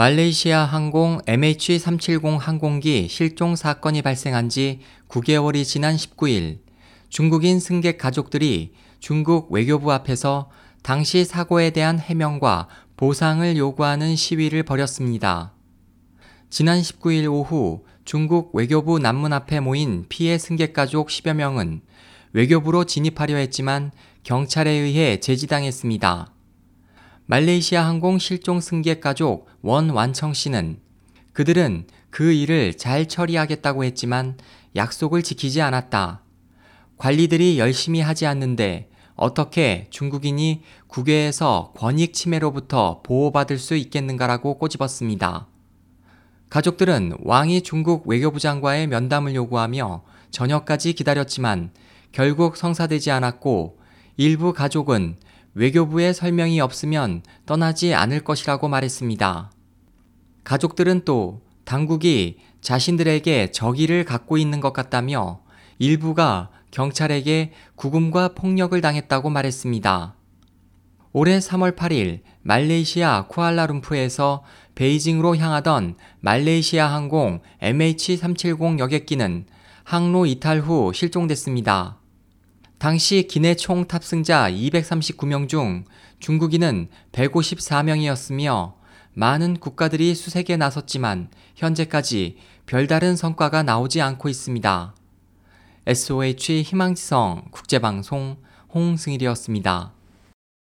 말레이시아 항공 MH370 항공기 실종 사건이 발생한 지 9개월이 지난 19일 중국인 승객 가족들이 중국 외교부 앞에서 당시 사고에 대한 해명과 보상을 요구하는 시위를 벌였습니다. 지난 19일 오후 중국 외교부 남문 앞에 모인 피해 승객 가족 10여 명은 외교부로 진입하려 했지만 경찰에 의해 제지당했습니다. 말레이시아 항공 실종 승객 가족 원완청 씨는 그들은 그 일을 잘 처리하겠다고 했지만 약속을 지키지 않았다. 관리들이 열심히 하지 않는데 어떻게 중국인이 국외에서 권익 침해로부터 보호받을 수 있겠는가라고 꼬집었습니다. 가족들은 왕이 중국 외교부 장과의 면담을 요구하며 저녁까지 기다렸지만 결국 성사되지 않았고 일부 가족은 외교부의 설명이 없으면 떠나지 않을 것이라고 말했습니다. 가족들은 또 당국이 자신들에게 적의를 갖고 있는 것 같다며 일부가 경찰에게 구금과 폭력을 당했다고 말했습니다. 올해 3월 8일 말레이시아 쿠알라룸푸에서 베이징으로 향하던 말레이시아 항공 MH370 여객기는 항로 이탈 후 실종됐습니다. 당시 기내 총 탑승자 239명 중 중국인은 154명이었으며 많은 국가들이 수색에 나섰지만 현재까지 별다른 성과가 나오지 않고 있습니다. SOH 희망지성 국제방송 홍승일이었습니다.